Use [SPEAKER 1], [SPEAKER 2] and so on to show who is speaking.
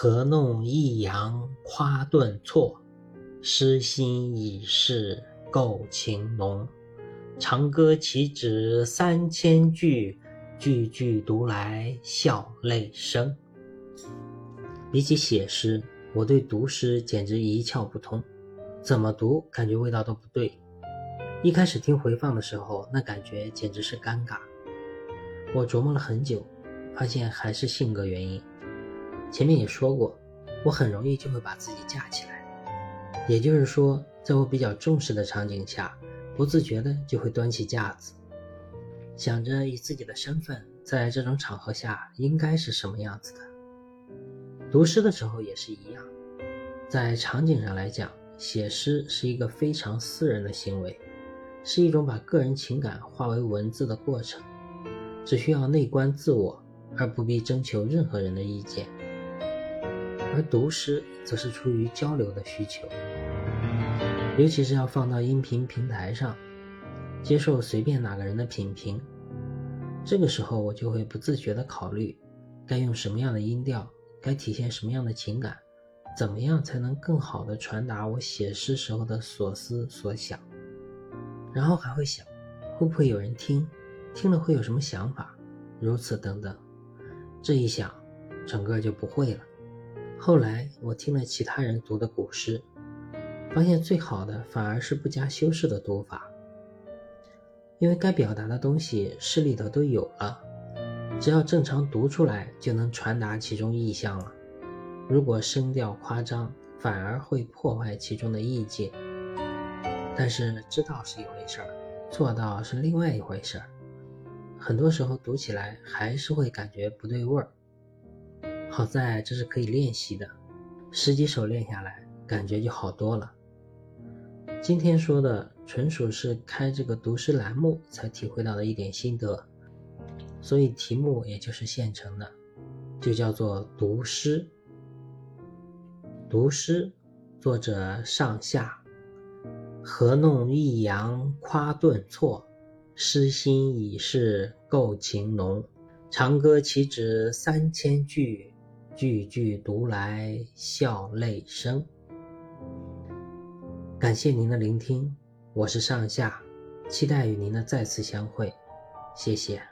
[SPEAKER 1] 何弄抑扬夸顿挫？诗心已是构情浓。长歌岂止三千句，句句读来笑泪生。比起写诗，我对读诗简直一窍不通，怎么读感觉味道都不对。一开始听回放的时候，那感觉简直是尴尬。我琢磨了很久，发现还是性格原因。前面也说过，我很容易就会把自己架起来，也就是说，在我比较重视的场景下，不自觉的就会端起架子，想着以自己的身份在这种场合下应该是什么样子的。读诗的时候也是一样，在场景上来讲，写诗是一个非常私人的行为。是一种把个人情感化为文字的过程，只需要内观自我，而不必征求任何人的意见。而读诗则是出于交流的需求，尤其是要放到音频平台上，接受随便哪个人的品评。这个时候，我就会不自觉地考虑，该用什么样的音调，该体现什么样的情感，怎么样才能更好地传达我写诗时候的所思所想。然后还会想，会不会有人听，听了会有什么想法，如此等等。这一想，整个就不会了。后来我听了其他人读的古诗，发现最好的反而是不加修饰的读法，因为该表达的东西诗里头都有了，只要正常读出来就能传达其中意象了。如果声调夸张，反而会破坏其中的意境。但是知道是一回事儿，做到是另外一回事儿。很多时候读起来还是会感觉不对味儿。好在这是可以练习的，十几首练下来，感觉就好多了。今天说的纯属是开这个读诗栏目才体会到的一点心得，所以题目也就是现成的，就叫做读诗。读诗，作者上下。何弄抑扬夸顿挫？诗心已是构情浓。长歌岂止三千句，句句读来笑泪生。感谢您的聆听，我是上下，期待与您的再次相会，谢谢。